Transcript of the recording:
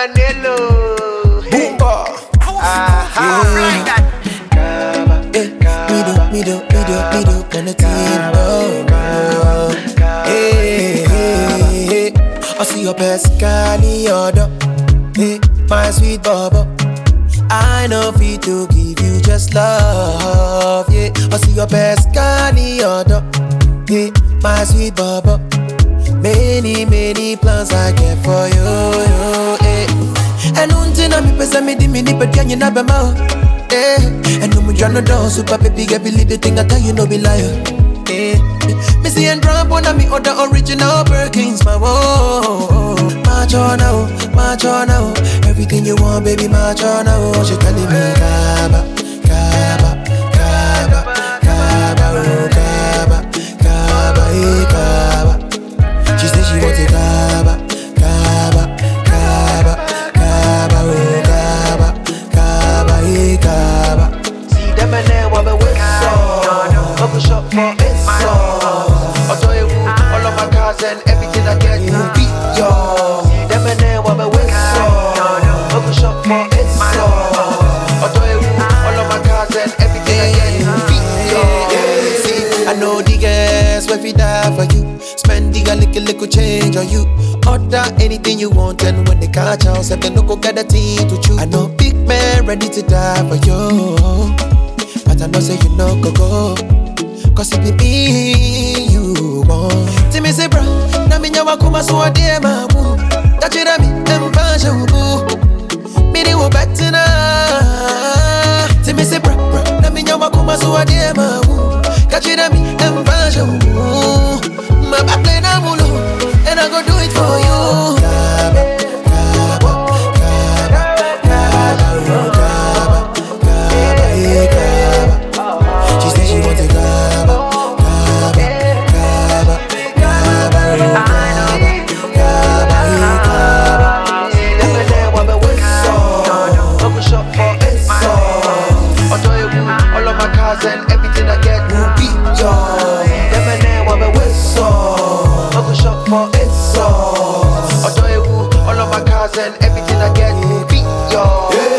Manelo. Boomba. Aha. Eh. Hey, hey, hey. I see your best canny order. Hey, my sweet bubble. I know fit to give you just love. Yeah, I see your best canny order. Hey, my sweet bubble. Many, many plans I get for you. You eh. And until I'm pesa me di me ni pet you na be ma. Eh, and no me jano down super baby get believe the thing I tell you no be liar. Eh, me see and drop on me other original Birkins my whoa. March on now, march on now. Everything you want, baby, march on now. She telling me kaba, and everything I get you beat yo. Them and then what me with so. Bubble shop for it so. I you who, all of my cars and everything I get you beat yo. See, I know the girls will fi die for you. Spend the little little change on you. Order anything you want, and when they catch us, they no go get a team to choose. I know big man ready to die for you, but I know say you no go go. Cause it be me. Timmy say, bro, na me nyawa kuma so ade mamu. Tachira mi emfasha ubu. Miri wo betina. Timmy say, bro, bro, na me nyawa kuma so ade mamu. Tachira mi baby, did I get good beat, y'all? Lemonade, what we whistle? Uncle shop for it, so. do it all of my cars and everything I get good beat, y'all.